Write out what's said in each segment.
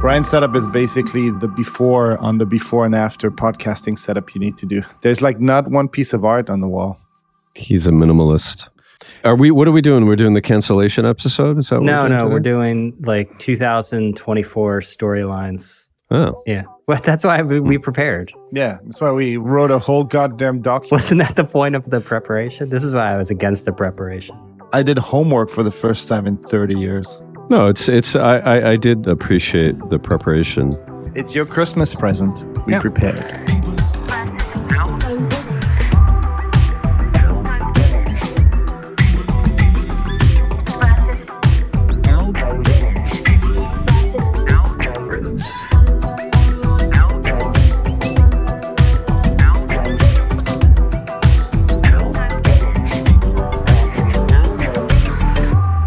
Brian's setup is basically the before on the before and after podcasting setup you need to do. There's like not one piece of art on the wall. He's a minimalist. Are we? What are we doing? We're doing the cancellation episode. Is that what no, we're no, today? we're doing like 2024 storylines. Oh, Yeah, well, that's why we, we hmm. prepared. Yeah, that's why we wrote a whole goddamn document. Wasn't that the point of the preparation? This is why I was against the preparation. I did homework for the first time in 30 years. No, it's it's. I, I I did appreciate the preparation. It's your Christmas present. We Yeah. prepared.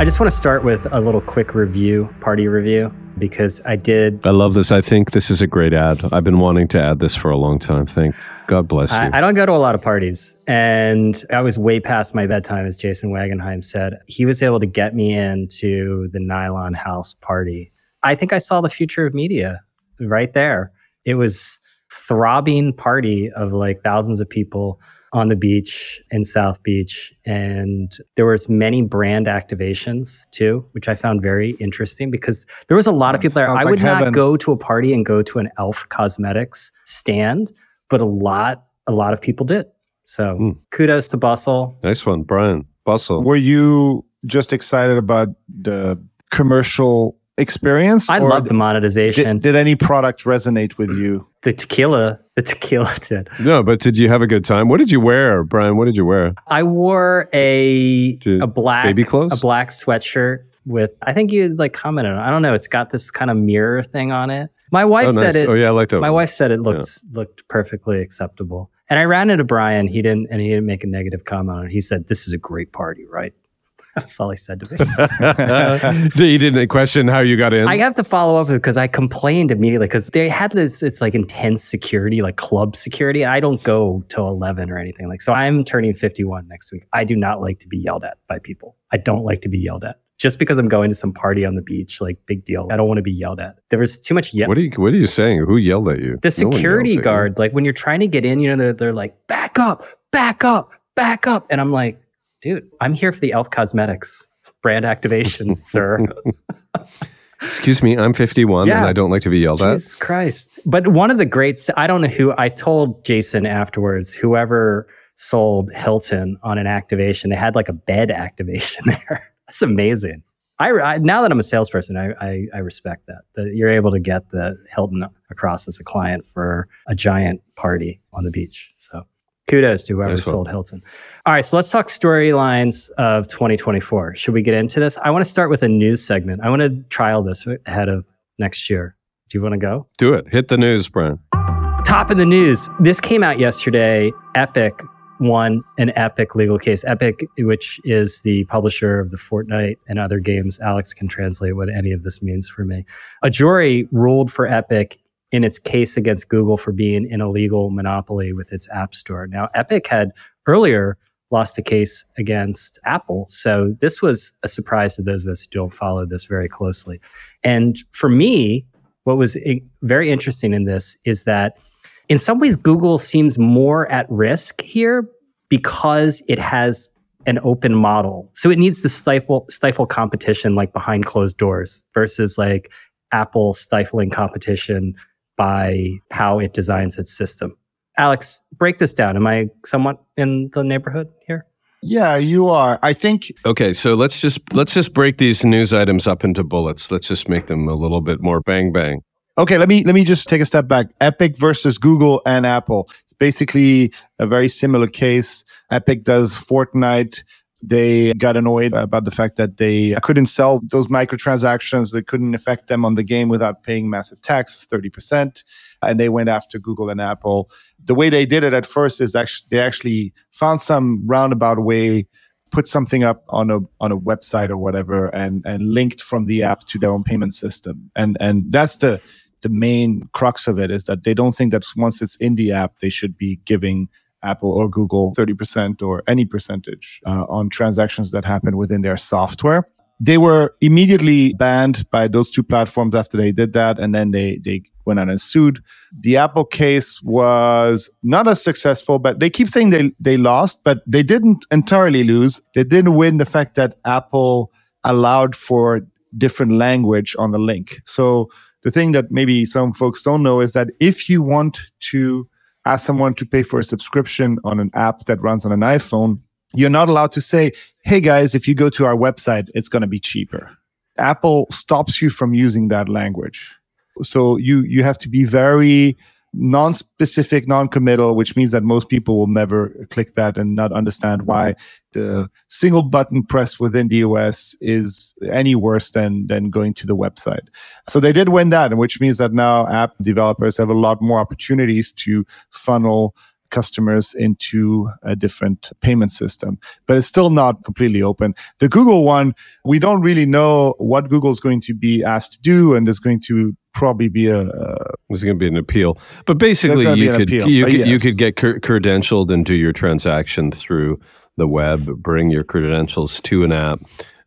Just want to start with a little quick review, party review, because I did. I love this. I think this is a great ad. I've been wanting to add this for a long time. Thank God bless you. I, I don't go to a lot of parties, and I was way past my bedtime, as Jason Wagenheim said. He was able to get me into the Nylon House party. I think I saw the future of media right there. It was throbbing party of like thousands of people on the beach in South Beach, and there was many brand activations too, which I found very interesting because there was a lot of people there. sounds I like would heaven. not go to a party and go to an Elf Cosmetics stand, but a lot, a lot of people did. So Mm. kudos to Bustle. nice one, Brian. Bustle. Were you just excited about the commercial experience? I love the monetization. Did, did any product resonate with you? the tequila, the tequila did. No, but did you have a good time? What did you wear, Brian? What did you wear? I wore a Did- a black baby clothes? a black sweatshirt with I think you like commented on. I don't know. It's got this kind of mirror thing on it. My wife oh, said nice. it. Oh, yeah, I like that. My one. wife said it looked looked perfectly acceptable. And I ran into Brian. He didn't, and he didn't make a negative comment. He said, "This is a great party, right?" That's all he said to me. he didn't question how you got in. I have to follow up because I complained immediately because they had this. It's like intense security, like club security. And I don't go till eleven or anything like. So I'm turning fifty one next week. I do not like to be yelled at by people. I don't like to be yelled at. Just because I'm going to some party on the beach, like big deal. I don't want to be yelled at. There was too much yell. what are you? What are you saying? Who yelled at you? the security yells at you. guard, like when you're trying to get in, you know, they're, they're like, back up, back up, back up. And I'm like, dude, I'm here for the Elf Cosmetics brand activation, sir. Excuse me, I'm 51 Yeah. and I don't like to be yelled at. Jesus Christ. But one of the greats, I don't know who, I told Jason afterwards, whoever sold Hilton on an activation, they had like a bed activation there. That's amazing. I, I now that I'm a salesperson, I, I, I respect that. That you're able to get the Hilton across as a client for a giant party on the beach. So kudos to whoever Nice one. sold Hilton. All right, so let's talk storylines of 2024. Should we get into this? I want to start with a news segment. I want to trial this ahead of next year. Do you want to go? Do it. Hit the news, Brian. Top of the news. This came out yesterday. Epic won an Epic legal case. Epic, which is the publisher of the Fortnite and other games. Alex can translate what any of this means for me. A jury ruled for Epic in its case against Google for being an illegal monopoly with its App Store. Now, Epic had earlier lost a case against Apple. So this was a surprise to those of us who don't follow this very closely. And for me, what was very interesting in this is that in some ways, Google seems more at risk here because it has an open model. So it needs to stifle stifle competition like behind closed doors versus like Apple stifling competition by how it designs its system. Alex, break this down. Am I somewhat in the neighborhood here? Yeah, you are. I think Okay, so let's just let's just break these news items up into bullets. Let's just make them a little bit more bang bang. Okay, let me let me just take a step back. Epic versus Google and Apple. It's basically a very similar case. Epic does Fortnite. They got annoyed about the fact that they couldn't sell those microtransactions. They couldn't affect them on the game without paying massive taxes, 30%. And they went after Google and Apple. The way they did it at first is actually they actually found some roundabout way, put something up on a on a website or whatever, and and linked from the app to their own payment system. And and that's the the main crux of it is that they don't think that once it's in the app, they should be giving Apple or Google 30% or any percentage uh, on transactions that happen within their software. they were immediately banned by those two platforms after they did that, and then they they went out and sued. The Apple case was not as successful, but they keep saying they they lost, but they didn't entirely lose. They didn't win the fact that Apple allowed for different language on the link. So the thing that maybe some folks don't know is that if you want to ask someone to pay for a subscription on an app that runs on an iPhone, you're not allowed to say, hey guys, if you go to our website, it's going to be cheaper. Apple stops you from using that language. So you you have to be very non-specific, non-committal, which means that most people will never click that and not understand why the single button press within the OS is any worse than than going to the website. So they did win that, which means that now app developers have a lot more opportunities to funnel customers into a different payment system, but it's still not completely open. The Google one, we don't really know what Google's going to be asked to do, and there's going to probably be a. Uh, There's going to be an appeal, but basically you could appeal, you could you could get cr- credentialed and do your transaction through the web. Bring your credentials to an app.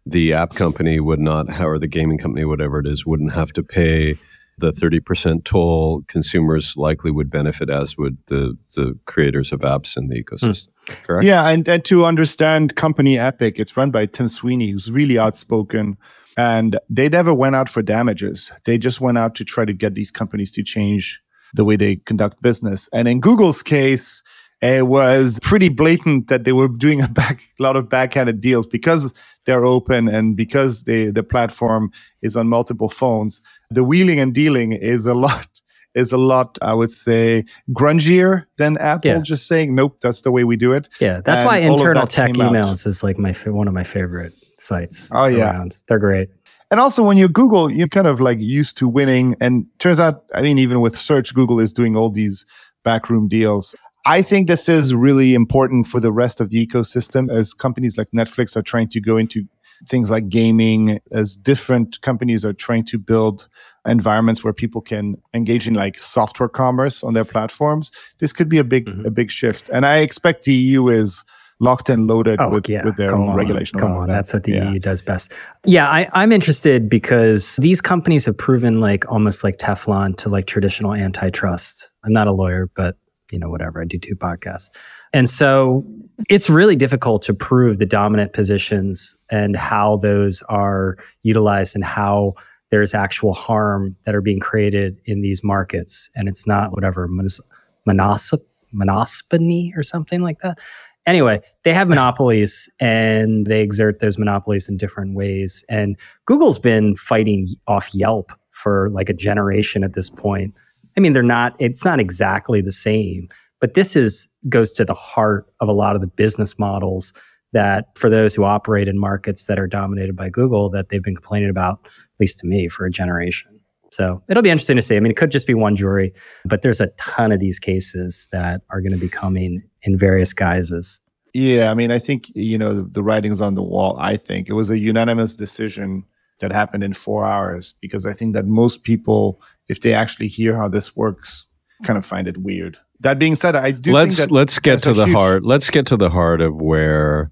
The app company would not, or the gaming company, whatever it is, wouldn't have to pay the 30% toll consumers likely would benefit as would the the creators of apps in the hmm. ecosystem correct Yeah, and, and to understand company Epic, it's run by Tim Sweeney, who's really outspoken. And they never went out for damages. They just went out to try to get these companies to change the way they conduct business. And in Google's case, it was pretty blatant that they were doing a back a lot of backhanded deals because they're open and because they, the platform is on multiple phones. The wheeling and dealing is a lot is a lot, I would say, grungier than Apple Yeah. just saying, nope, that's the way we do it. Yeah, that's And why internal that tech came out. emails is like my one of my favorite sites. Oh, yeah. around. they're great. And also, when you Google, you're kind of like used to winning. And turns out, I mean, even with search, Google is doing all these backroom deals. I think this is really important for the rest of the ecosystem as companies like Netflix are trying to go into things like gaming, as different companies are trying to build environments where people can engage in like software commerce on their platforms. This could be a big, Mhm. a big shift. And I expect the EU is locked and loaded Oh, with, yeah. with their come own on. regulation. Come on, that. that's what the Yeah. EU does best. Yeah, I, I'm interested because these companies have proven like almost like Teflon to like traditional antitrust. I'm not a lawyer, but you know, whatever. I do two podcasts. And so it's really difficult to prove the dominant positions and how those are utilized and how there's actual harm that are being created in these markets. And it's not whatever, monos- monosop- monospony or something like that. Anyway, they have monopolies and they exert those monopolies in different ways. And Google's been fighting off Yelp for like a generation at this point. I mean, they're not, it's not exactly the same, but this is goes to the heart of a lot of the business models that for those who operate in markets that are dominated by Google that they've been complaining about, at least to me, for a generation. So it'll be interesting to see. I mean, it could just be one jury, but there's a ton of these cases that are going to be coming in various guises. Yeah, I mean, I think you know the, the writing's on the wall. I think it was a unanimous decision that happened in four hours because I think that most people, if they actually hear how this works, kind of find it weird. That being said, I do let's think that let's get to the huge- heart let's get to the heart of where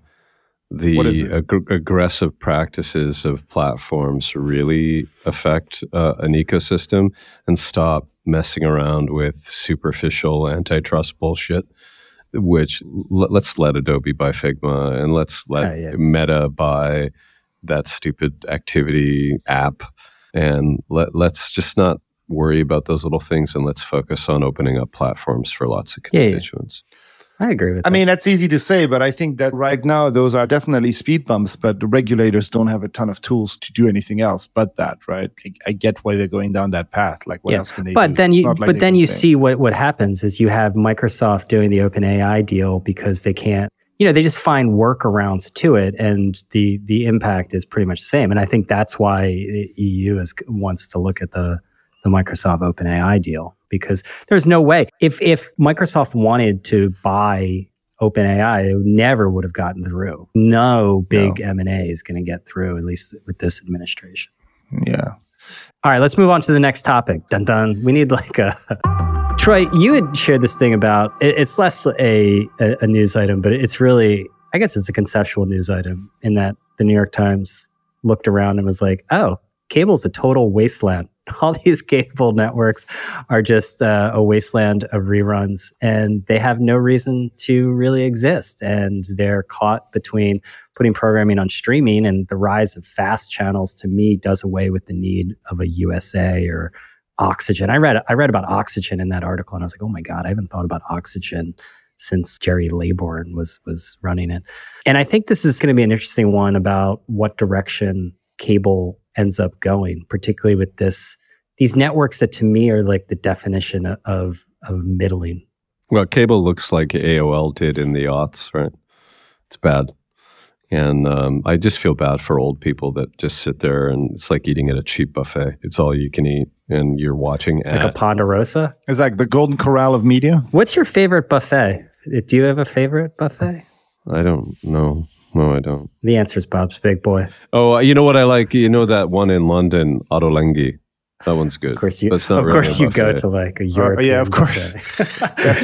the ag- aggressive practices of platforms really affect uh, an ecosystem and stop messing around with superficial antitrust bullshit which l- let's let adobe buy figma and let's let Oh, yeah. meta buy that stupid activity app and let, let's just not worry about those little things and let's focus on opening up platforms for lots of Yeah, yeah. constituents I agree with I that. mean, that's easy to say, but I think that right now those are definitely speed bumps. But the regulators don't have a ton of tools to do anything else but that, right? I, I get why they're going down that path. Like, what Yeah, else can they do? but then you like but then you say- see what what happens is you have Microsoft doing the OpenAI deal because they can't you know they just find workarounds to it and the the impact is pretty much the same and I think that's why the EU is wants to look at the the Microsoft OpenAI deal because there's no way if if Microsoft wanted to buy OpenAI, it never would have gotten through. No big M&A is going to get through, at least with this administration. Yeah. All right, let's move on to the next topic. Dun dun. We need like a. Troy, you had shared this thing about it- it's less a, a, a news item, but it's really, I guess it's a conceptual news item in that the New York Times looked around and was like, oh, cable's a total wasteland. All these cable networks are just uh, a wasteland of reruns, and they have no reason to really exist. And they're caught between putting programming on streaming and the rise of fast channels. To me, does away with the need of a USA or Oxygen. I read I read about Oxygen in that article, and I was like, oh my god, I haven't thought about Oxygen since Gerry Laybourne was was running it. And I think this is going to be an interesting one about what direction cable ends up going, particularly with this these networks that to me are like the definition of of middling. Well, cable looks like AOL did in the aughts, right? It's bad. And um, I just feel bad for old people that just sit there and it's like eating at a cheap buffet. It's all you can eat, and you're watching like a Ponderosa. It's like the golden corral of media. What's your favorite buffet? Do you have a favorite buffet? I don't know. No, I don't. The answer is Bob's Big Boy. Oh, you know what I like? You know that one in London, Ottolenghi. That one's good. Of course, you. of really course, you go to like a European. Uh, yeah, of course.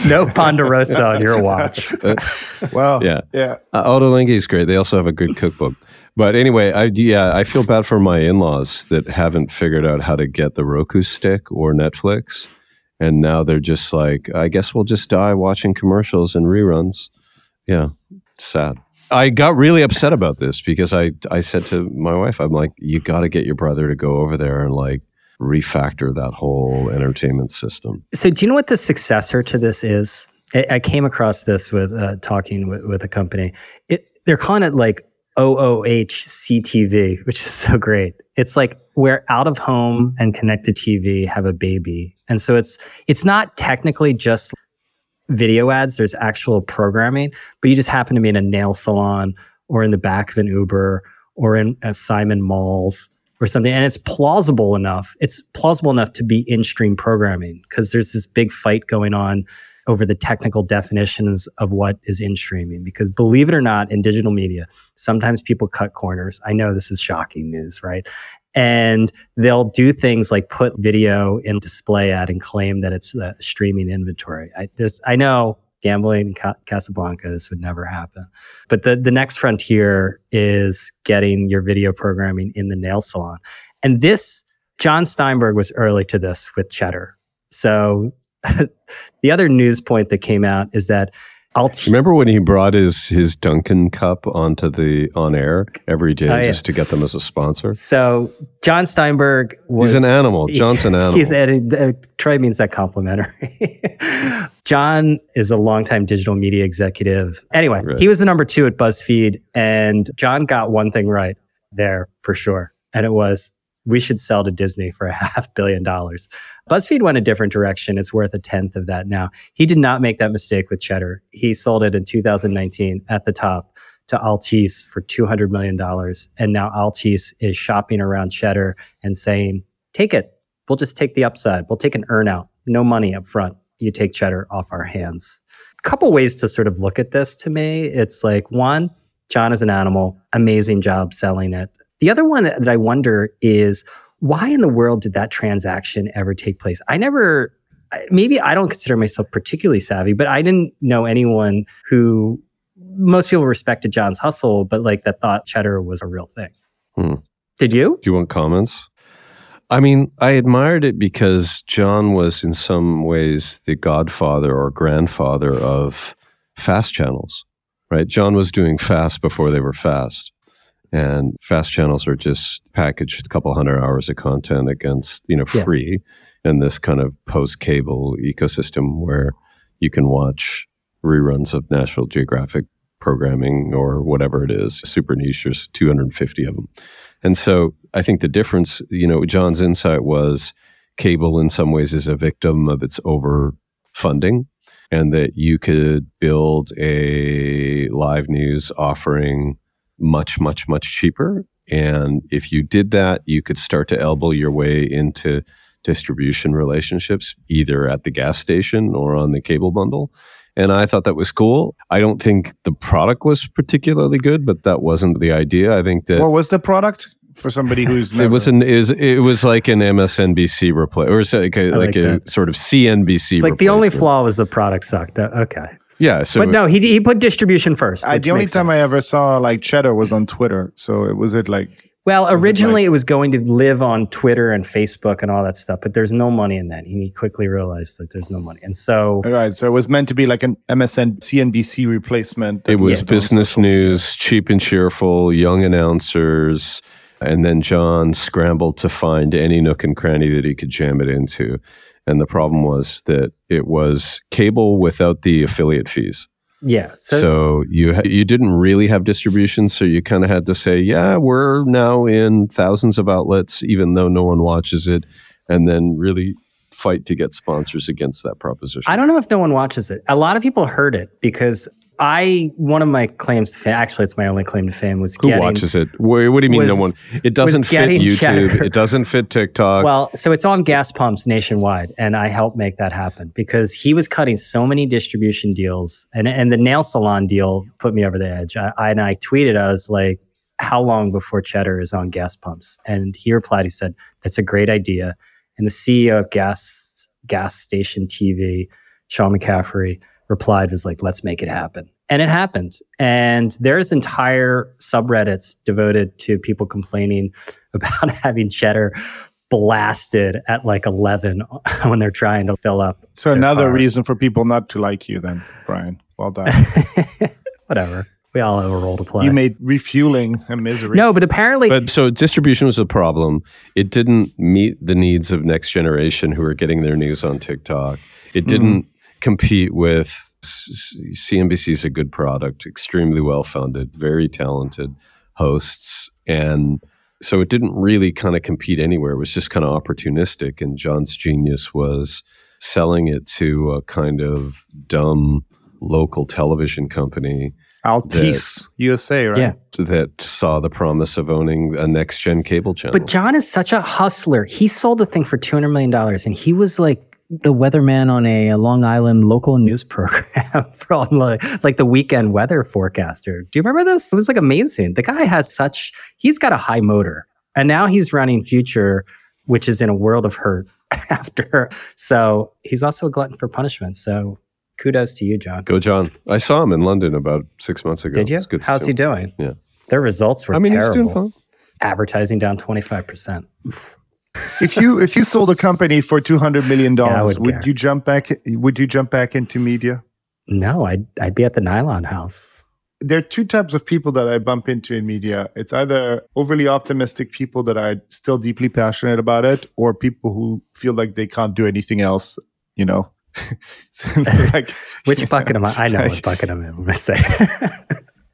no Ponderosa on your watch. well, yeah, yeah. Uh, Ottolenghi is great. They also have a good cookbook. But anyway, I yeah, I feel bad for my in-laws that haven't figured out how to get the Roku stick or Netflix, and now they're just like, I guess we'll just die watching commercials and reruns. Yeah, sad. I got really upset about this because I I said to my wife, I'm like, you got to get your brother to go over there and like refactor that whole entertainment system. So, do you know what the successor to this is? I, I came across this with uh, talking with, with a company. It, they're calling it like OOH CTV, which is so great. It's like where out of home and connected TV have a baby, and so it's it's not technically just video ads. There's actual programming, but you just happen to be in a nail salon or in the back of an Uber or in a Simon Malls or something and it's plausible enough it's plausible enough to be in stream programming because there's this big fight going on over the technical definitions of what is in streaming because believe it or not in digital media sometimes people cut corners. I know this is shocking news right? And they'll do things like put video in display ad and claim that it's the streaming inventory. I this i know gambling Ca- Casablanca, this would never happen. But the, the next frontier is getting your video programming in the nail salon. And this, John Steinberg was early to this with Cheddar. So the other news point that came out is that Alt- Remember when he brought his his Dunkin' cup onto the on air every day oh, yeah. just to get them as a sponsor? So John Steinberg was He's an animal. John's an animal. He's uh, Troy means that complimentary. John is a longtime digital media executive. Anyway, right. he was the number two at BuzzFeed, and John got one thing right there for sure, and it was we should sell to Disney for a half billion dollars. BuzzFeed went a different direction. It's worth a tenth of that now. He did not make that mistake with Cheddar. He sold it in 2019 at the top to Altice for $200 million. And now Altice is shopping around Cheddar and saying, take it. We'll just take the upside. We'll take an earnout. No money up front. You take Cheddar off our hands. A couple ways to sort of look at this to me. It's like, one, John is an animal. Amazing job selling it. The other one that I wonder is why in the world did that transaction ever take place? I never, maybe I don't consider myself particularly savvy, but I didn't know anyone who, most people respected John's hustle, but like that thought cheddar was a real thing. Hmm. Did you? Do you want comments? I mean, I admired it because John was in some ways the godfather or grandfather of fast channels, right? John was doing fast before they were fast. And fast channels are just packaged a couple hundred hours of content against, you know, free yeah. in this kind of post cable ecosystem where you can watch reruns of National Geographic programming or whatever it is, super niche, there's 250 of them. And so I think the difference, you know, john's insight was cable in some ways is a victim of its overfunding and that you could build a live news offering much, much, much cheaper. And if you did that, you could start to elbow your way into distribution relationships, either at the gas station or on the cable bundle. And I thought that was cool. I don't think the product was particularly good, but that wasn't the idea. I think that what was the product for somebody who's never... it was an is it was like an MSNBC replay or like a, like, like a sort of CNBC. It's like the only flaw was the product sucked. Uh, okay. Yeah. So but no, he he put distribution first. I, the only time sense. I ever saw like cheddar was on Twitter. So it was it like Well, it originally like- it was going to live on Twitter and Facebook and all that stuff, but there's no money in that. And he quickly realized that there's no money. And so All right. So it was meant to be like an MSN CNBC replacement. It was on business news, cheap and cheerful, young announcers. And then John scrambled to find any nook and cranny that he could jam it into. And the problem was that it was cable without the affiliate fees. yeah. So, So, you ha- you didn't really have distribution, so you kind of had to say, yeah, we're now in thousands of outlets, even though no one watches it, and then really fight to get sponsors against that proposition. I don't know if no one watches it. A lot of people heard it because I, one of my claims to fame, actually, it's my only claim to fame was Who getting. watches it? Wha- What, do you mean no one? It doesn't fit YouTube. cheddar. It doesn't fit TikTok. Well, so it's on gas pumps nationwide, and I helped make that happen because he was cutting so many distribution deals, and and the nail salon deal put me over the edge. I, I and I tweeted, I was like, "How long before cheddar is on gas pumps?" And he replied, he said, "That's a great idea." And the CEO of gas gas station TV, Sean McCaffrey, replied, was like, "Let's make it happen." And it happened. And there's entire subreddits devoted to people complaining about having cheddar blasted at like 11 when they're trying to fill up. So another car. reason for people not to like you, then, Brian. Well done. Whatever. We all have a role to play. you made refueling a misery. no, but apparently, But so distribution was a problem. It didn't meet the needs of next generation who are getting their news on TikTok. It didn't mm. Compete with s- s- CNBC is a good product, extremely well funded, very talented hosts, and so it didn't really kind of compete anywhere. It was just kind of opportunistic. And John's genius was selling it to a kind of dumb local television company Altice USA, right? Yeah. that saw the promise of owning a next gen cable channel. but John is such a hustler. He sold the thing for $200 million and he was like the weatherman on a, Long Island local news program from like, like the weekend weather forecaster. Do you remember this? It was like amazing. The guy has such, he's got a high motor. And now he's running Future, which is in a world of hurt after. So he's also a glutton for punishment. So kudos to you, John. Go, John. I saw him in London about six months ago. Did you? It's good How's he doing? Yeah. Their results were I mean, terrible. he's doing fine. Advertising down 25%. If you if you sold a company for two hundred million Yeah, dollars, would would you jump back? Would you jump back into media? No, I'd, I'd be at the Nylon House. There are two types of people that I bump into in media. It's either overly optimistic people that are still deeply passionate about it, or people who feel like they can't do anything else. You know, So, like Which bucket am I? I know Like- what bucket I'm in. I'm to say.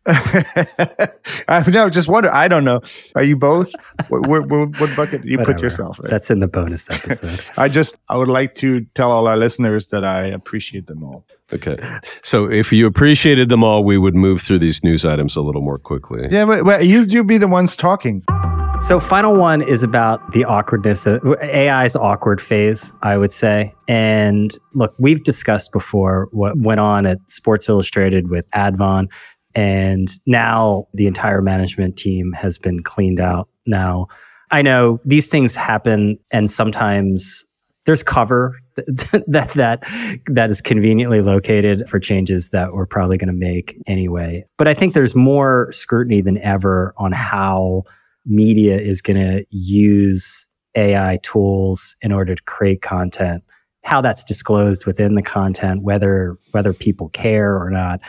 I no, just wonder. I don't know. Are you both? What, what, what what bucket do you put yourself in? That's in the bonus episode. I just I would like to tell all our listeners that I appreciate them all. Okay. So if you appreciated them all, we would move through these news items a little more quickly. Yeah, but, but you you be the ones talking. So, final one is about the awkwardness of AI's awkward phase, I would say. And look, we've discussed before what went on at Sports Illustrated with Advon, and now the entire management team has been cleaned out. Now, I know these things happen, and sometimes there's cover that that that is conveniently located for changes that we're probably going to make anyway. But I think there's more scrutiny than ever on how media is going to use AI tools in order to create content, how that's disclosed within the content, whether whether people care or not.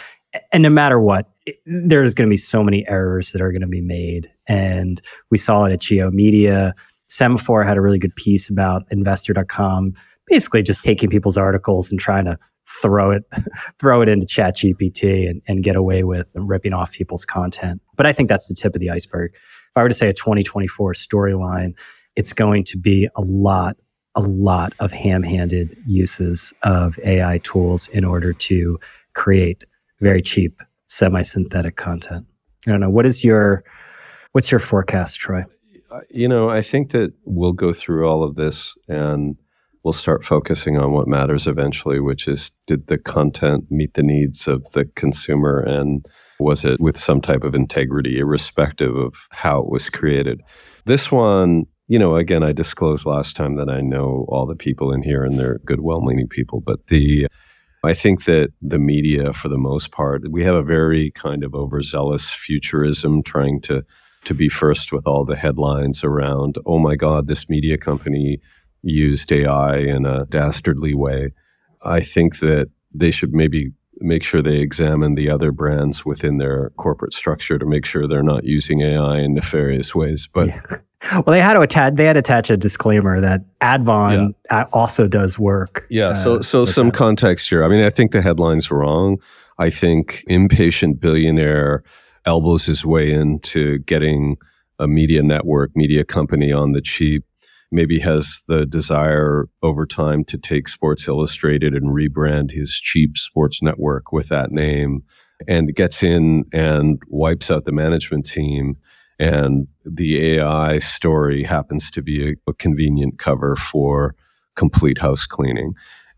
And no matter what, there's going to be so many errors that are going to be made. And we saw it at G/O Media. Semafor had a really good piece about investor.com, basically just taking people's articles and trying to throw it throw it into chat gpt and, and get away with ripping off people's content but i think that's the tip of the iceberg if i were to say a 2024 storyline it's going to be a lot a lot of ham-handed uses of ai tools in order to create very cheap semi-synthetic content. I don't know. What is your what's your forecast troy? Uh, You know, I think that we'll go through all of this and we'll start focusing on what matters eventually, which is did the content meet the needs of the consumer and was it with some type of integrity, irrespective of how it was created? This one, you know, again, I disclosed last time that I know all the people in here and they're good, well meaning people, but the I think that the media, for the most part, we have a very kind of overzealous futurism trying to to be first with all the headlines around, oh my God, this media company used AI in a dastardly way. I think that they should maybe make sure they examine the other brands within their corporate structure to make sure they're not using AI in nefarious ways. But yeah. Well, they had to attach they had to attach a disclaimer that Advon yeah. also does work. Yeah. Uh, so so some that. context here. I mean, I think the headline's wrong. I think impatient billionaire elbows his way into getting a media network, media company on the cheap maybe has the desire over time to take Sports Illustrated and rebrand his cheap sports network with that name and gets in and wipes out the management team. And the AI story happens to be a, a convenient cover for complete house cleaning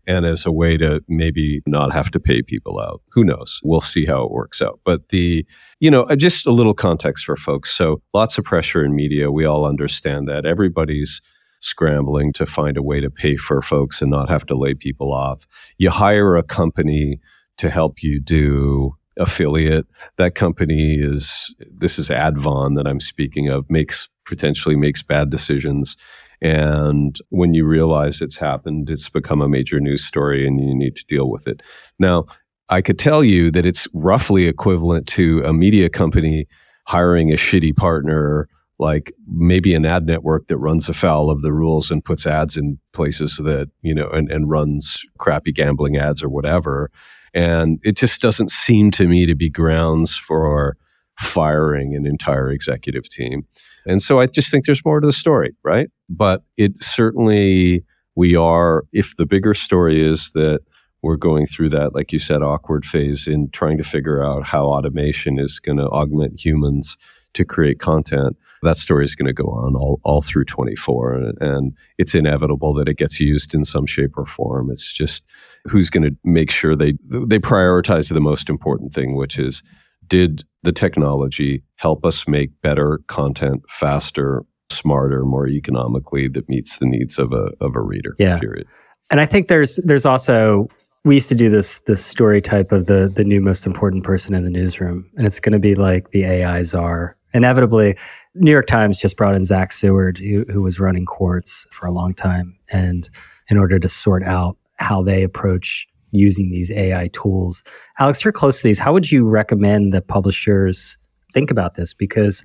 and as a way to maybe not have to pay people out. Who knows? We'll see how it works out. But the, you know, uh, just a little context for folks. So lots of pressure in media. We all understand that. Everybody's scrambling to find a way to pay for folks and not have to lay people off. You hire a company to help you do affiliate. That company is this is Advon that I'm speaking of makes potentially makes bad decisions. And when you realize it's happened, it's become a major news story and you need to deal with it. Now, I could tell you that it's roughly equivalent to a media company hiring a shitty partner like maybe an ad network that runs afoul of the rules and puts ads in places that, you know, and, and runs crappy gambling ads or whatever. And it just doesn't seem to me to be grounds for firing an entire executive team. And so I just think there's more to the story, right? But it certainly, we are, if the bigger story is that we're going through that, like you said, awkward phase in trying to figure out how automation is going to augment humans to create content that story is going to go on all, all through 24 and, and, it's inevitable that it gets used in some shape or form. It's just who's going to make sure they they prioritize the most important thing which is did the technology help us make better content faster smarter more economically that meets the needs of a of a reader yeah. period? And i think there's there's also we used to do this this story type of the the new most important person in the newsroom and it's going to be like the ai czar inevitably New York Times just brought in Zach Seward, who, who was running Quartz for a long time, and in order to sort out how they approach using these AI tools. Alex, you're close to these. How would you recommend that publishers think about this? Because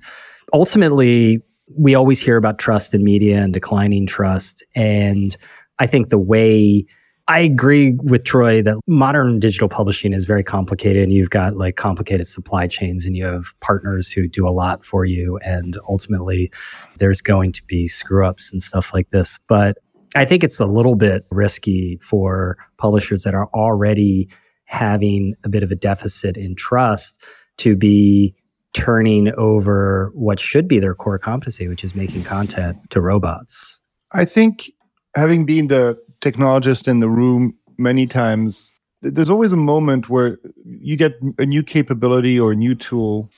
ultimately, we always hear about trust in media and declining trust. And I think the way I agree with Troy that modern digital publishing is very complicated and you've got like complicated supply chains and you have partners who do a lot for you and ultimately there's going to be screw ups and stuff like this. But I think it's a little bit risky for publishers that are already having a bit of a deficit in trust to be turning over what should be their core competency, which is making content to robots. I think having been the technologist in the room many times, there's always a moment where you get a new capability or a new tool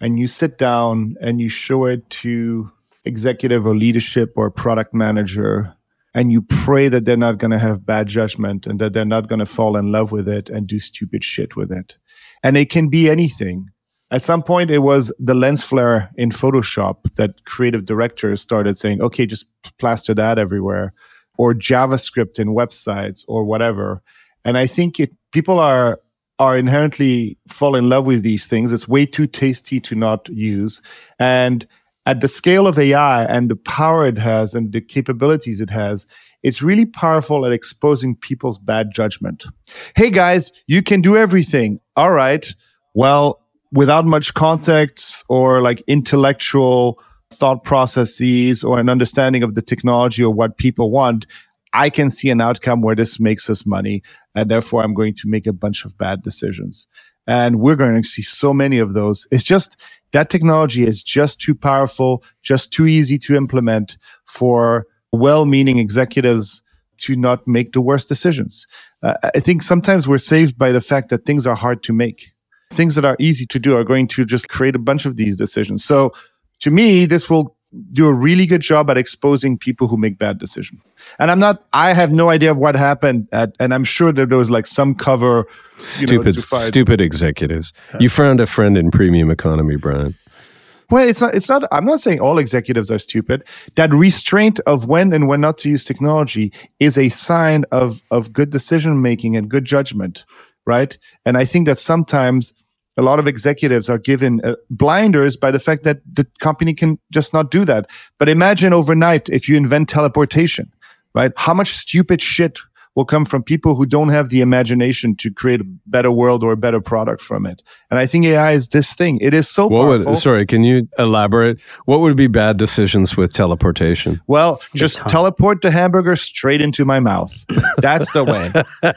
and you sit down and you show it to executive or leadership or product manager and you pray that they're not going to have bad judgment and that they're not going to fall in love with it and do stupid shit with it. And it can be anything. At some point, it was the lens flare in Photoshop that creative directors started saying, okay, just plaster that everywhere or JavaScript in websites or whatever. And I think it people are are inherently fall in love with these things. It's way too tasty to not use. And at the scale of AI and the power it has and the capabilities it has, it's really powerful at exposing people's bad judgment. Hey guys, you can do everything. All right. Well, without much context or like intellectual thought processes or an understanding of the technology or what people want, I can see an outcome where this makes us money. And therefore, I'm going to make a bunch of bad decisions. And we're going to see so many of those. It's just that technology is just too powerful, just too easy to implement for well meaning executives to not make the worst decisions. Uh, I think sometimes we're saved by the fact that things are hard to make. Things that are easy to do are going to just create a bunch of these decisions. So to me, this will do a really good job at exposing people who make bad decisions. And I'm not, I have no idea of what happened at, and I'm sure that there was like some cover. Stupid, know, stupid executives. You found a friend in premium economy, Brian. Well, it's not. It's not. I'm not saying all executives are stupid. That restraint of when and when not to use technology is a sign of of good decision making and good judgment, right? And I think that sometimes a lot of executives are given uh, blinders by the fact that the company can just not do that. But imagine overnight if you invent teleportation, right? How much stupid shit will come from people who don't have the imagination to create a better world or a better product from it. And I think AI is this thing. It is so what powerful. Would, sorry, can you elaborate? What would be bad decisions with teleportation? Well, just teleport the hamburger straight into my mouth. That's the way.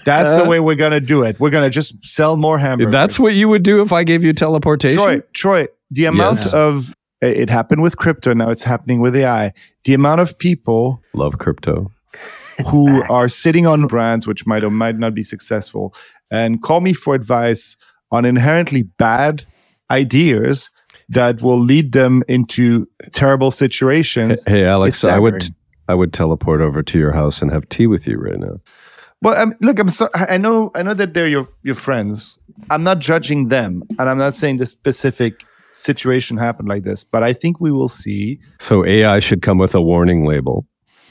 That's the way we're gonna do it. We're gonna just sell more hamburgers. That's what you would do if I gave you teleportation. Troy, Troy, the amount yes. of it happened with crypto. Now it's happening with AI. The amount of people love crypto who back. are sitting on brands which might or might not be successful and call me for advice on inherently bad ideas that will lead them into terrible situations. Hey, hey Alex, I would I would teleport over to your house and have tea with you right now. Well, um, look, I'm so, I know I know that they're your your friends. I'm not judging them, and I'm not saying this specific situation happened like this, but I think we will see. So AI should come with a warning label.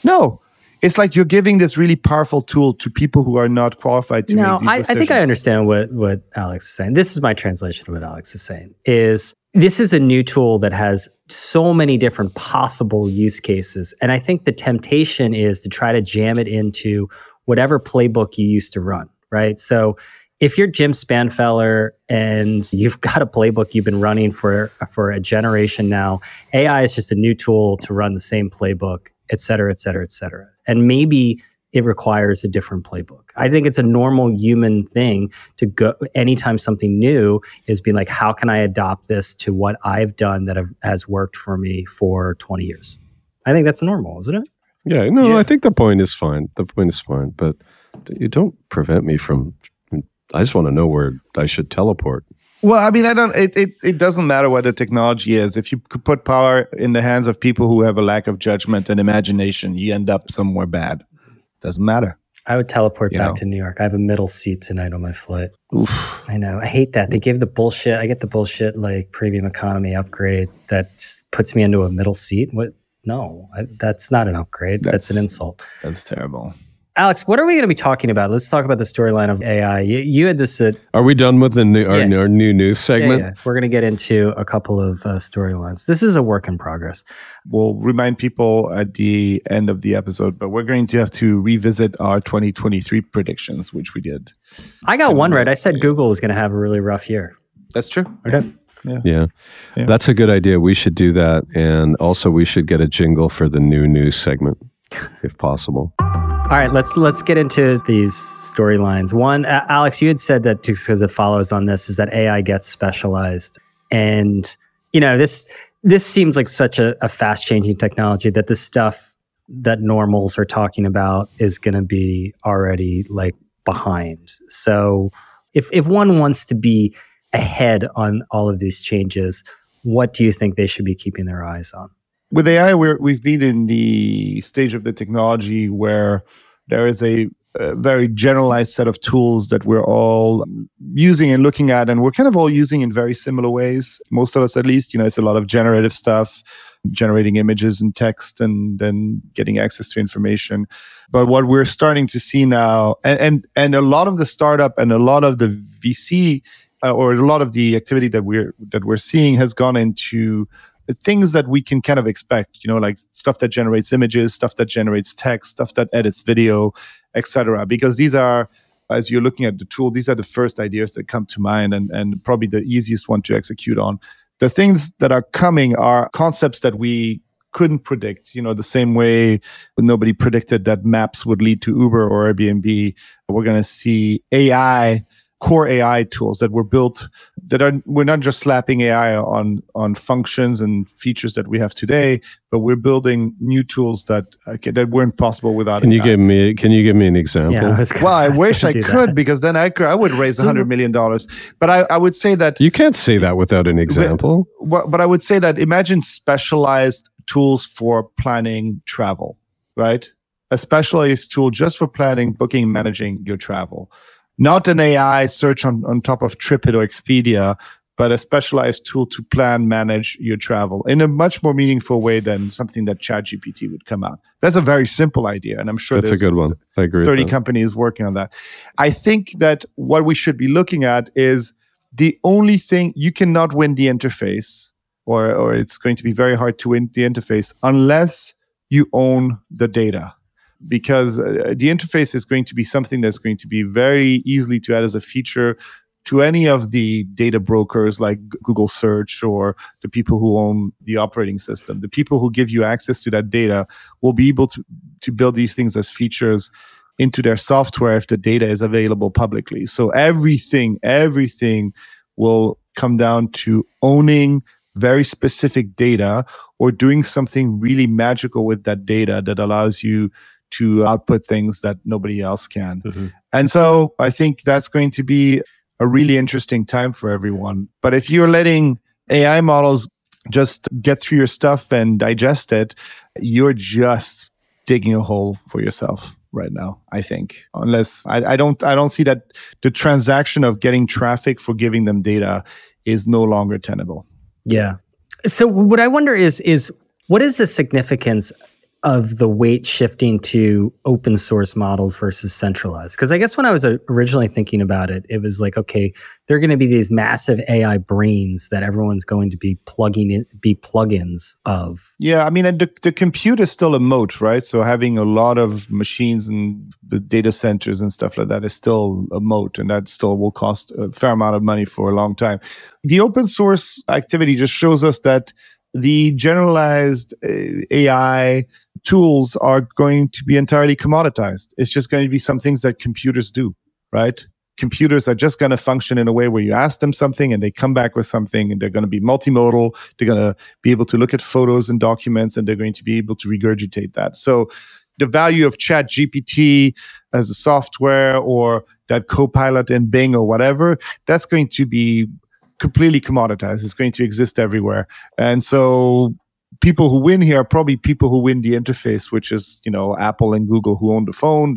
No, it's like you're giving this really powerful tool to people who are not qualified to no, make these I, decisions. I think I understand what what Alex is saying. This is my translation of what Alex is saying. Is this is a new tool that has so many different possible use cases, and I think the temptation is to try to jam it into whatever playbook you used to run. Right, so if you're Jim Spanfeller and you've got a playbook you've been running for for a generation now, AI is just a new tool to run the same playbook, et cetera, et cetera, et cetera and maybe it requires a different playbook. I think it's a normal human thing to go anytime something new is being like, how can I adopt this to what I've done that have, has worked for me for 20 years? I think that's normal, isn't it? Yeah, no, yeah. I think the point is fine. The point is fine, but you don't prevent me from. I just want to know where I should teleport. Well, I mean, I don't. It, it it doesn't matter what the technology is. If you put power in the hands of people who have a lack of judgment and imagination, you end up somewhere bad. Doesn't matter. I would teleport you back know? to New York. I have a middle seat tonight on my flight. Oof. I know. I hate that. They gave the bullshit. I get the bullshit like premium economy upgrade that puts me into a middle seat. What? No, I, that's not an upgrade. That's, that's an insult. That's terrible. Alex, what are we going to be talking about? Let's talk about the storyline of AI. You, you had this. Uh, are we done with the new, our, yeah. our new news segment? Yeah, yeah. We're going to get into a couple of uh, storylines. This is a work in progress. We'll remind people at the end of the episode, but we're going to have to revisit our 2023 predictions, which we did. I got one right. I said Google was going to have a really rough year. That's true. Okay. Yeah. yeah. yeah. That's a good idea. We should do that. And also, we should get a jingle for the new news segment, if possible. All right, let's let's get into these storylines. One, Alex, you had said that just because it follows on this is that AI gets specialized, and you know this this seems like such a, a fast changing technology that the stuff that normals are talking about is going to be already like behind. So if if one wants to be ahead on all of these changes, what do you think they should be keeping their eyes on? With AI, we're, we've been in the stage of the technology where there is a, a, very generalized set of tools that we're all using and looking at, and we're kind of all using in very similar ways. Most of us, at least, you know, it's a lot of generative stuff, generating images and text, and then getting access to information. But what we're starting to see now, and and, and a lot of the startup and a lot of the VC uh, or a lot of the activity that we're that we're seeing has gone into things that we can kind of expect, you know, like stuff that generates images, stuff that generates text, stuff that edits video, etc. Because these are, as you're looking at the tool, these are the first ideas that come to mind and, and probably the easiest one to execute on. The things that are coming are concepts that we couldn't predict, you know, the same way nobody predicted that maps would lead to Uber or Airbnb. We're going to see AI core AI tools that were built that are we're not just slapping AI on on functions and features that we have today, but we're building new tools that uh, that weren't possible without. Can you give me Can you give me an example? Yeah, I gonna, well, I, I wish I could that. because then I could I would raise a hundred million dollars. But I, I would say that you can't say that without an example. But, but I would say that imagine specialized tools for planning travel, right? A specialized tool just for planning, booking, managing your travel not an AI search on, on top of TripIt or Expedia, but a specialized tool to plan, manage your travel in a much more meaningful way than something that ChatGPT would come out. That's a very simple idea, and I'm sure that's a good one. I agree. Thirty companies working on that. I think that what we should be looking at is the only thing you cannot win the interface, or or it's going to be very hard to win the interface unless you own the data because uh, the interface is going to be something that's going to be very easily to add as a feature to any of the data brokers like Google Search or the people who own the operating system. The people who give you access to that data will be able to, to build these things as features into their software if the data is available publicly. So everything, everything will come down to owning very specific data or doing something really magical with that data that allows you to output things that nobody else can. Mm-hmm. And so I think that's going to be a really interesting time for everyone. But if you're letting AI models just get through your stuff and digest it, you're just digging a hole for yourself right now i think unless I, I, don't i don't see that the transaction of getting traffic for giving them data is no longer tenable yeah so what i wonder is is what is the significance of the weight shifting to open source models versus centralized? Because i guess when i was originally thinking about it it was like okay there are going to be these massive ai brains that everyone's going to be plugging in be plugins of. Yeah i mean the, the compute is still a moat right? So having a lot of machines and data centers and stuff like that is still a moat and that still will cost a fair amount of money for a long time. The open source activity just shows us that the generalized uh, AI tools are going to be entirely commoditized. It's just going to be some things that computers do, right? Computers are just going to function in a way where you ask them something and they come back with something and they're going to be multimodal. They're going to be able to look at photos and documents and they're going to be able to regurgitate that. So the value of ChatGPT as a software or that copilot in Bing or whatever, that's going to be completely commoditized. It's going to exist everywhere. And so people who win here are probably people who win the interface, which is, you know, Apple and Google who own the phone.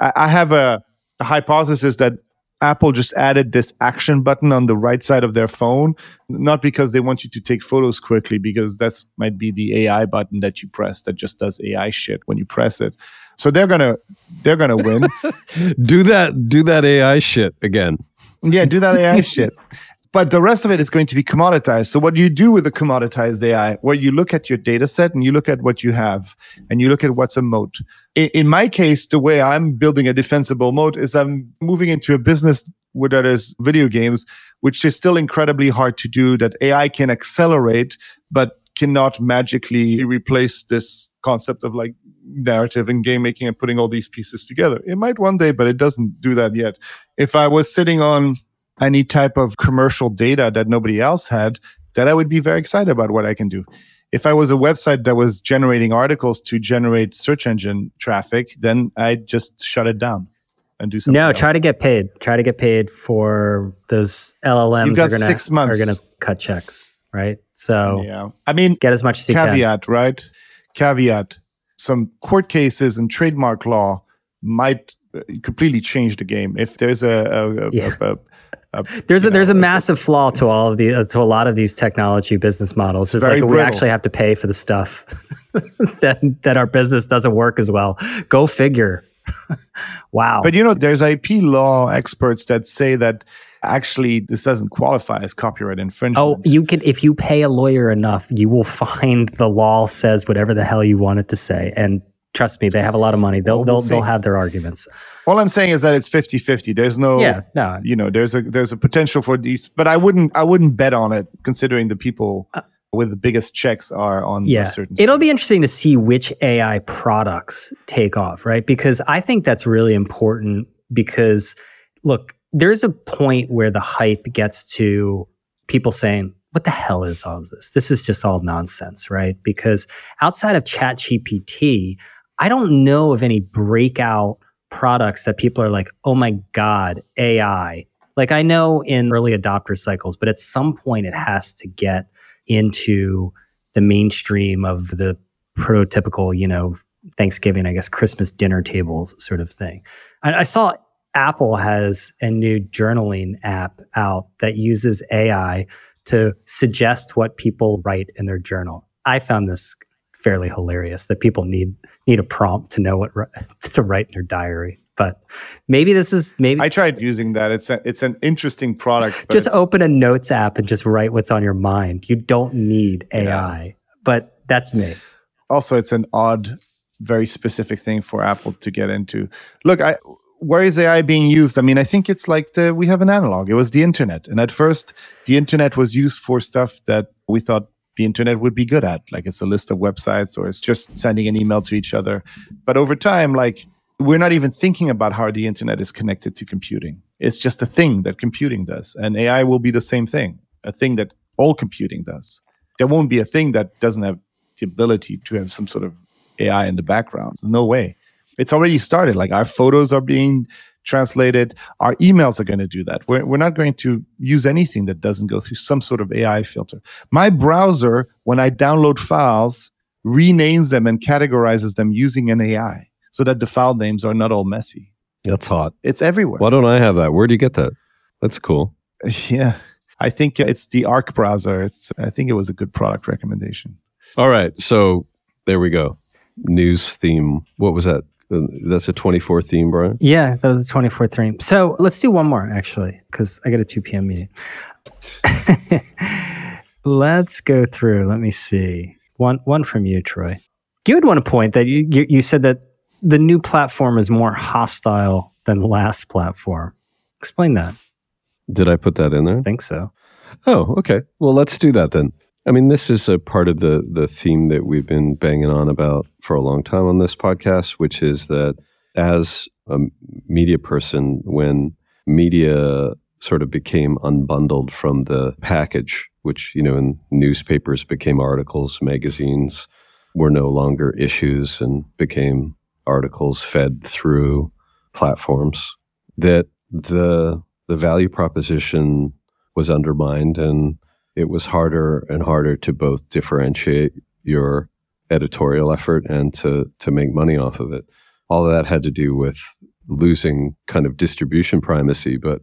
I, I have a, a hypothesis that Apple just added this action button on the right side of their phone, not because they want you to take photos quickly, because that's might be the AI button that you press that just does AI shit when you press it. So they're gonna they're gonna win. do that do that AI shit again. Yeah, do that AI shit but the rest of it is going to be commoditized. So what do you do with the commoditized AI? Where you look at your data set and you look at what you have and you look at what's a moat. In, in my case, the way I'm building a defensible moat is I'm moving into a business where there is video games, which is still incredibly hard to do that AI can accelerate, but cannot magically replace this concept of like narrative and game making and putting all these pieces together. It might one day, but it doesn't do that yet. If I was sitting on any type of commercial data that nobody else had, that I would be very excited about what I can do. If I was a website that was generating articles to generate search engine traffic, then I'd just shut it down and do something. No, else. try to get paid. Try to get paid for those LLMs. You've got are gonna, six months. Are going to cut checks, right? So yeah, I mean, get as much as you caveat, can. right? Caveat: some court cases and trademark law might uh, completely change the game. If there's a, a, a, yeah. A there's a know, there's a massive flaw to all of the uh, to a lot of these technology business models. It's like brittle. we actually have to pay for the stuff that that our business doesn't work as well. Go figure. wow. But you know, there's IP law experts that say that actually this doesn't qualify as copyright infringement. Oh, you can if you pay a lawyer enough, you will find the law says whatever the hell you want it to say. And trust me, they have a lot of money. They'll they'll, they'll have their arguments. All I'm saying is that it's 50-50. There's no yeah, no. you know, there's a there's a potential for these but I wouldn't I wouldn't bet on it considering the people uh, with the biggest checks are on yeah. certain It'll be interesting to see which AI products take off, right? Because I think that's really important because look, there's a point where the hype gets to people saying, what the hell is all this? This is just all nonsense, right? Because outside of ChatGPT, I don't know of any breakout products that people are like, oh my God, AI. Like I know in early adopter cycles, but at some point it has to get into the mainstream of the prototypical, you know, Thanksgiving, I guess, Christmas dinner tables sort of thing. I, I saw Apple has a new journaling app out that uses AI to suggest what people write in their journal. I found this fairly hilarious that people need need a prompt to know what to write in their diary. But maybe this is maybe I tried using that. It's a, it's an interesting product. just open a notes app and just write what's on your mind. You don't need AI. Yeah. But that's me. Also, it's an odd, very specific thing for Apple to get into. Look, I where is AI being used? I mean, I think it's like the we have an analog. It was the internet, and at first, the internet was used for stuff that we thought the internet would be good at, like it's a list of websites or it's just sending an email to each other. But over time, like we're not even thinking about how the internet is connected to computing. It's just a thing that computing does, and AI will be the same thing, a thing that all computing does. There won't be a thing that doesn't have the ability to have some sort of AI in the background. No way it's already started. Like our photos are being translated. Our emails are going to do that. We're, we're not going to use anything that doesn't go through some sort of AI filter. My browser, when I download files, renames them and categorizes them using an AI so that the file names are not all messy. That's hot. It's everywhere. Why don't I have that? Where do you get that? That's cool. Yeah. I think it's the Arc browser. It's I think it was a good product recommendation. All right. So there we go. News theme. What was that? Um, that's a 24 theme, Brian? Yeah, that was a 24 theme. So let's do one more, actually, because I got a 2 p.m. meeting. let's go through. Let me see. One, one from you, Troy. You would want to point that you, you, you said that the new platform is more hostile than the last platform. Explain that. Did I put that in there? I think so. Oh, okay. Well, let's do that then. I mean, this is a part of the the theme that we've been banging on about for a long time on this podcast, which is that as a media person, when media sort of became unbundled from the package, which you know, in newspapers became articles, magazines were no longer issues and became articles fed through platforms, that the the value proposition was undermined and it was harder and harder to both differentiate your editorial effort and to to make money off of it. All of that had to do with losing kind of distribution primacy. But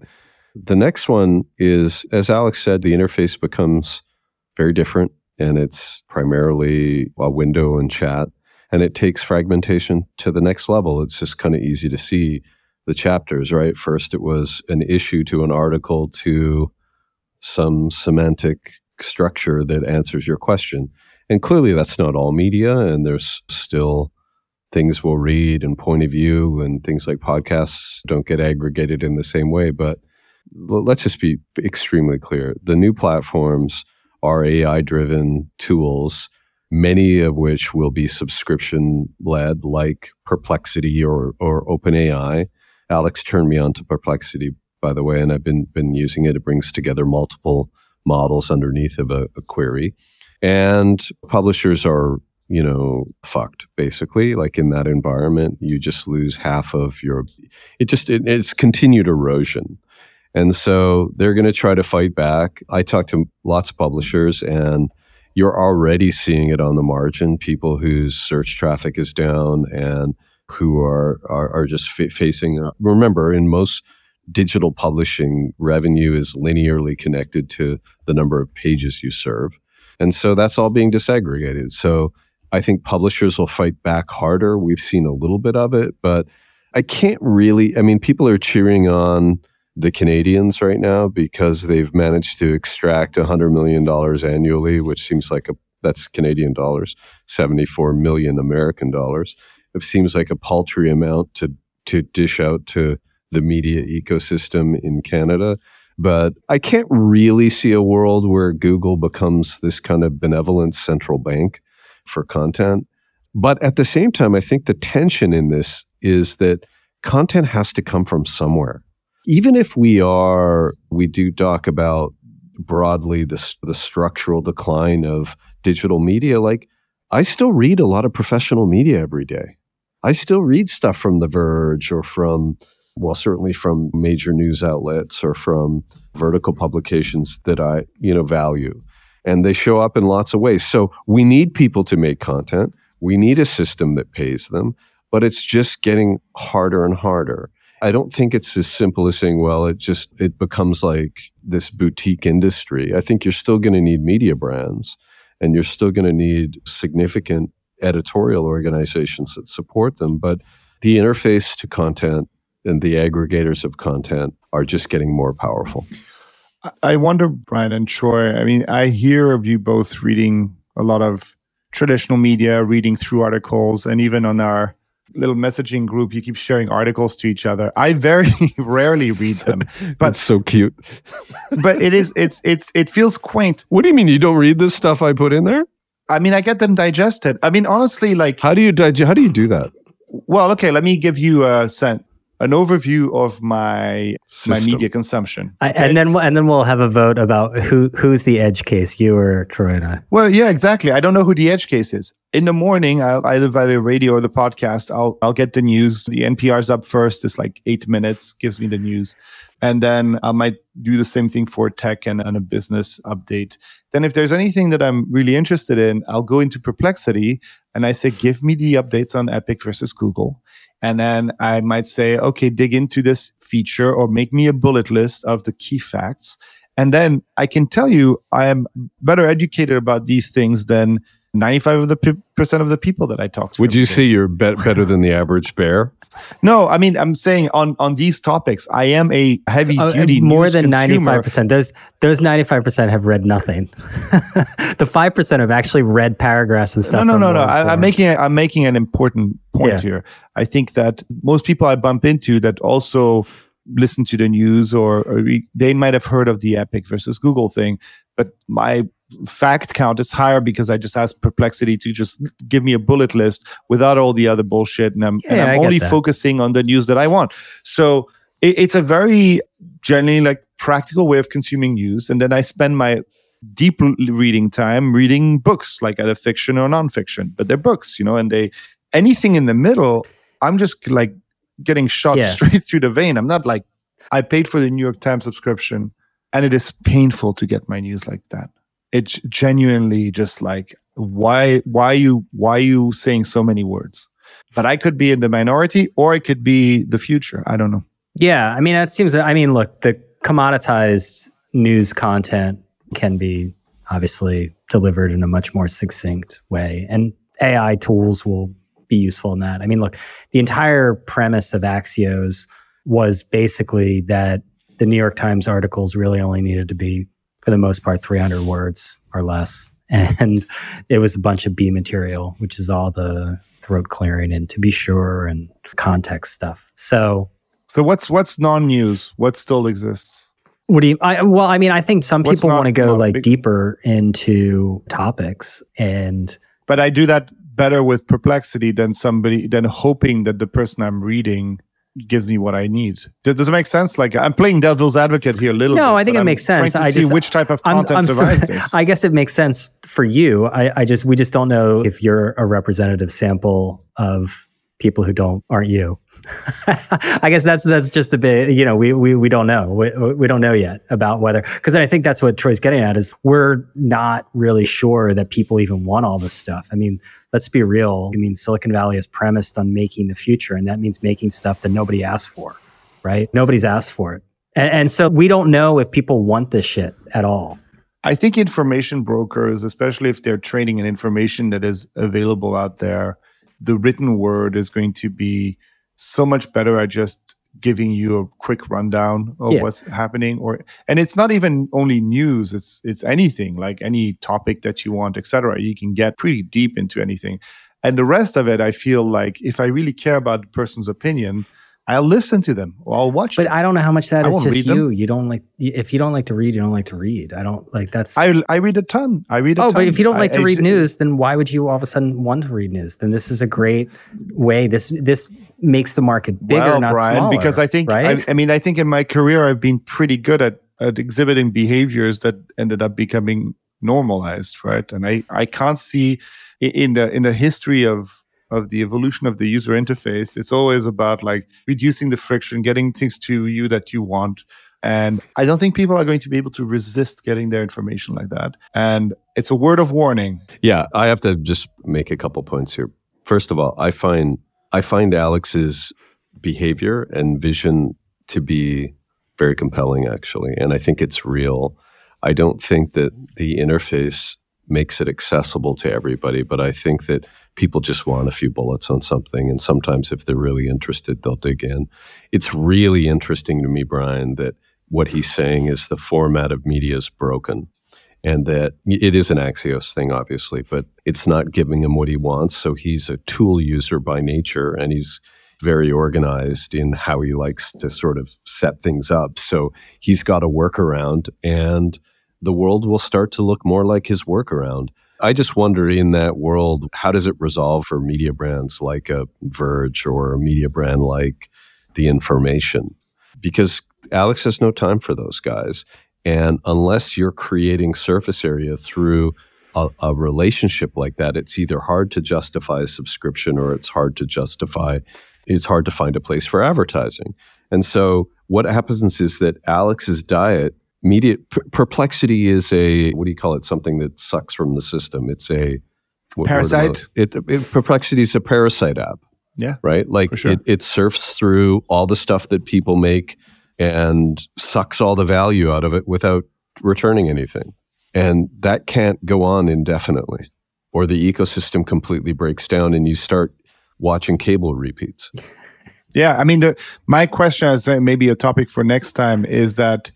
the next one is, as Alex said, the interface becomes very different and it's primarily a window and chat. And it takes fragmentation to the next level. It's just kind of easy to see the chapters, right? First, it was an issue to an article to some semantic structure that answers your question. And clearly, that's not all media, and there's still things we'll read and point of view, and things like podcasts don't get aggregated in the same way. But let's just be extremely clear the new platforms are AI driven tools, many of which will be subscription led, like Perplexity or, or OpenAI. Alex turned me on to Perplexity by the way, and I've been been using it. It brings together multiple models underneath of a, a query, and publishers are you know fucked basically. Like in that environment, you just lose half of your. It just it, it's continued erosion. And so they're going to try to fight back. I talked to lots of publishers, and you're already seeing it on the margin. People whose search traffic is down and who are are, are just f- facing. Remember, in most digital publishing revenue is linearly connected to the number of pages you serve. And so that's all being disaggregated. So I think publishers will fight back harder. We've seen a little bit of it, but I can't really. I mean, people are cheering on the Canadians right now because they've managed to extract $100 million annually, which seems like a that's Canadian dollars, 74 million American dollars. It seems like a paltry amount to to dish out to the media ecosystem in Canada. But I can't really see a world where Google becomes this kind of benevolent central bank for content. But at the same time, I think the tension in this is that content has to come from somewhere. Even if we are, we do talk about broadly the, the structural decline of digital media, like I still read a lot of professional media every day. I still read stuff from The Verge or from well, certainly from major news outlets or from vertical publications that I, you know, value. And they show up in lots of ways. So we need people to make content. We need a system that pays them, but it's just getting harder and harder. I don't think it's as simple as saying, well, it just it becomes like this boutique industry. I think you're still going to need media brands and you're still going to need significant editorial organizations that support them, but the interface to content and the aggregators of content are just getting more powerful. I wonder, Brian and Troy, I mean, I hear of you both reading a lot of traditional media, reading through articles, and even on our little messaging group, you keep sharing articles to each other. I very rarely read them, but it's so cute. but it is it's it's it feels quaint. What do you mean you don't read the stuff I put in there? I mean, I get them digested. I mean, honestly, like how do you digest? How do you do that? Well, okay, let me give you a sense an overview of my System. my media consumption. Okay? And then and then we'll have a vote about who who's the edge case, you or Troy and I. Well, yeah, exactly. I don't know who the edge case is. In the morning, I'll, either via the radio or the podcast, I'll I'll get the news. The NPR's up first. It's like eight minutes, gives me the news, and then I might do the same thing for tech and, and a business update. Then, if there's anything that I'm really interested in, I'll go into Perplexity and I say, give me the updates on Epic versus Google. And then I might say, okay, dig into this feature or make me a bullet list of the key facts. And then I can tell you I am better educated about these things than 95 of the p- percent of the people that I talk to. Would you say you're be- better than the average bear? No, I mean I'm saying on on these topics, I am a heavy so, uh, duty more than ninety five percent. Those those ninety five percent have read nothing. the five percent have actually read paragraphs and stuff. No, no, no, no. I, am making I'm making an important point yeah. here. I think that most people I bump into that also listen to the news or, or they might have heard of the Epic versus Google thing, but my fact count is higher because I just asked Perplexity to just give me a bullet list without all the other bullshit, and I'm, yeah, and I'm only focusing on the news that I want. So it, it's a very generally like practical way of consuming news, and then I spend my deep reading time reading books, like either fiction or nonfiction, but they're books, you know, and they anything in the middle, I'm just like getting shot yeah. straight through the vein. I'm not like I paid for the New York Times subscription, and it is painful to get my news like that it's genuinely just like why why you why you saying so many words? But i could be in the minority or it could be the future. I don't know. Yeah i mean it seems i mean look the commoditized news content can be obviously delivered in a much more succinct way and ai tools will be useful in that. I mean look the entire premise of axios was basically that the new york times articles really only needed to be for the most part 300 words or less. And it was a bunch of b material which is all the throat clearing and to be sure and context stuff. So so what's what's non-news what still exists? What do you I, well i mean i think some people want to go like big, deeper into topics and but i do that better with perplexity than somebody than hoping that the person i'm reading gives me what I need. Does it make sense? Like I'm playing devil's advocate here a little. No, bit, I think it I'm makes sense. I just, see which type of content I'm, I'm survives so, this. I guess it makes sense for you. I, I just we just don't know if you're a representative sample of people who don't aren't you. I guess that's that's just a bit, you know, we we we don't know. We, we don't know yet about whether because I think that's what Troy's getting at is we're not really sure that people even want all this stuff. I mean, let's be real. I mean, Silicon Valley is premised on making the future, and that means making stuff that nobody asked for, right? Nobody's asked for it, and, and so we don't know if people want this shit at all. I think information brokers, especially if they're trading in information that is available out there, the written word is going to be so much better at just giving you a quick rundown of yeah. what's happening or and it's not even only news it's it's anything like any topic that you want etc you can get pretty deep into anything and the rest of it i feel like if i really care about the person's opinion I'll listen to them or I'll watch. But them. I don't know how much that I is just you. Them. You don't like if you don't like to read, you don't like to read. I don't like that's. I I read a ton. I read. A oh, ton. oh, ton. but if you don't like I, to read I, news, then why would you all of a sudden want to read news? Then this is a great way. This this makes the market bigger, well, not Brian, smaller. Because I think right? I, I mean I think in my career I've been pretty good at at exhibiting behaviors that ended up becoming normalized, right? And I I can't see in the in the history of of the evolution of the user interface it's always about like reducing the friction getting things to you that you want and i don't think people are going to be able to resist getting their information like that and it's a word of warning yeah i have to just make a couple points here first of all i find i find alex's behavior and vision to be very compelling, actually. And I think it's real. I don't think that the interface makes it accessible to everybody, but I think that people just want a few bullets on something. And sometimes, if they're really interested, they'll dig in. It's really interesting to me, Brian, that what he's saying is the format of media is broken and that it is an Axios thing, obviously, but it's not giving him what he wants. So he's a tool user by nature and he's very organized in how he likes to sort of set things up. So he's got a workaround and the world will start to look more like his workaround. I just wonder in that world, how does it resolve for media brands like a Verge or a media brand like The Information? Because Alex has no time for those guys. And unless you're creating surface area through a, a, relationship like that, it's either hard to justify a subscription or it's hard to justify, it's hard to find a place for advertising. And so what happens is that Alex's diet media perplexity is a what do you call it? Something that sucks from the system. It's a what, parasite? It, it, perplexity is a parasite app. Yeah right? Like sure. it, it surfs through all the stuff that people make and sucks all the value out of it without returning anything. And that can't go on indefinitely or the ecosystem completely breaks down and you start watching cable repeats. Yeah i mean the, my question is uh, maybe a topic for next time is that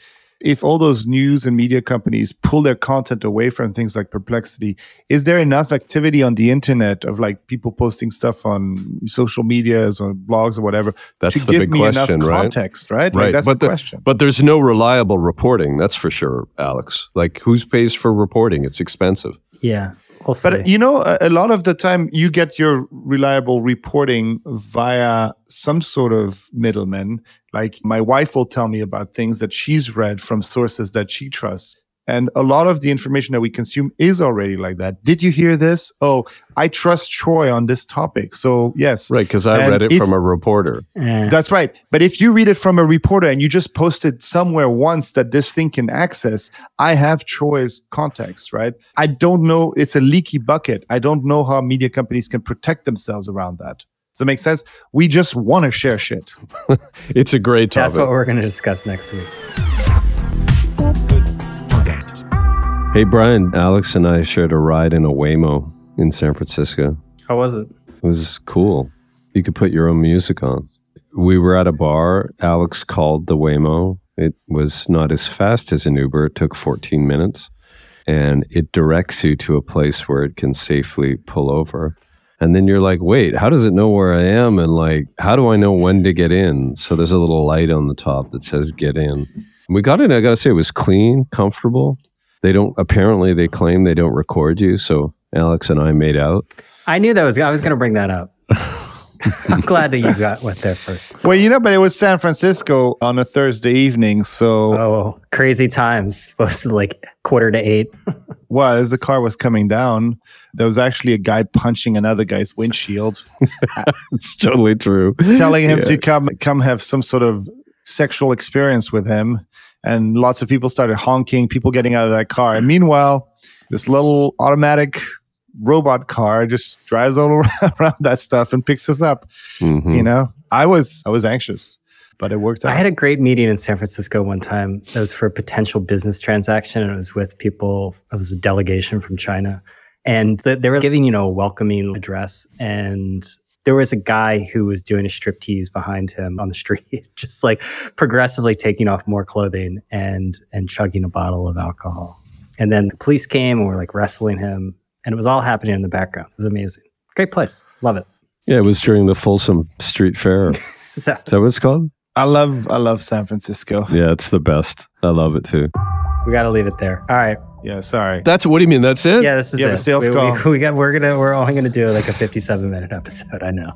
if all those news and media companies pull their content away from things like perplexity is there enough activity on the internet of like people posting stuff on social medias or blogs or whatever that's to the give big me question, enough context right, right like that's but the, the question. but there's no reliable reporting that's for sure alex. Like who's pays for reporting? It's expensive. Yeah We'll but you know, a, a, lot of the time you get your reliable reporting via some sort of middleman. Like my wife will tell me about things that she's read from sources that she trusts. And a lot of the information that we consume is already like that. Did you hear this? Oh, I trust Troy on this topic. So, yes. Right, because I and read it if, from a reporter. Eh. That's right. But if you read it from a reporter and you just posted somewhere once that this thing can access, I have Troy's context, right? I don't know. It's a leaky bucket. I don't know how media companies can protect themselves around that. Does it make sense? We just want to share shit. it's a great topic. That's what we're going to discuss next week. Hey, Brian, Alex and I shared a ride in a Waymo in San Francisco. How was it? It was cool. You could put your own music on. We were at a bar. Alex called the Waymo. It was not as fast as an Uber. It took 14 minutes. And it directs you to a place where it can safely pull over. And then you're like, wait, how does it know where I am? And like, how do I know when to get in? So there's a little light on the top that says get in. We got in, I gotta say, it was clean, comfortable. They don't apparently they claim they don't record you, so Alex and I made out. I knew that was I was going to bring that up. I'm glad that you got went there first. Well, you know, but it was San Francisco on a Thursday evening, so oh, crazy times. Supposed to like quarter to eight. well, as the car was coming down, there was actually a guy punching another guy's windshield. it's totally true. Telling him yeah. to come come have some sort of sexual experience with him and lots of people started honking, people getting out of that car. And meanwhile, this little automatic robot car just drives all around that stuff and picks us up. Mm-hmm. You know, I was I was anxious, but it worked out. I had a great meeting in San Francisco one time. It was for a potential business transaction, and it was with people. It was a delegation from China, and they were giving you know a welcoming address, and there was a guy who was doing a striptease behind him on the street, just like progressively taking off more clothing and and chugging a bottle of alcohol. And then the police came and were like wrestling him, and it was all happening in the background. It was amazing. Great place. Love it. Yeah, it was during the Folsom Street Fair. so, Is that what it's called? I love I love San Francisco. Yeah, it's the best. I love it too. We got to leave it there. All right. Yeah, sorry. That's what do you mean? That's it? Yeah, this is yeah, it. sales we, call. We, we, got. We're gonna. We're only gonna do like a 57 minute episode. I know.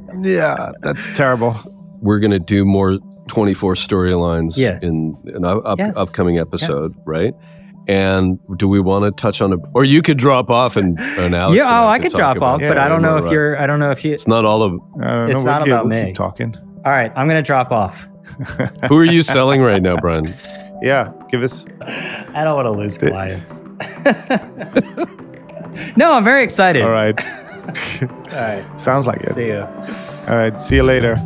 yeah, that's terrible. We're gonna do more 24 storylines yeah. in an up, yes. upcoming episode, yes. right? And do we want to touch on it, or you could drop off and, and Alex? Yeah, and oh, I, I could drop off, but I don't know if you're. I don't know if you. It's not all of. It's not we'll about we'll me. Keep talking. All right, I'm gonna drop off. Who are you selling right now, Brian? Yeah, give us. I don't want to lose clients. no, I'm very excited. All right. All right. Sounds like it. See you. All right. See you later.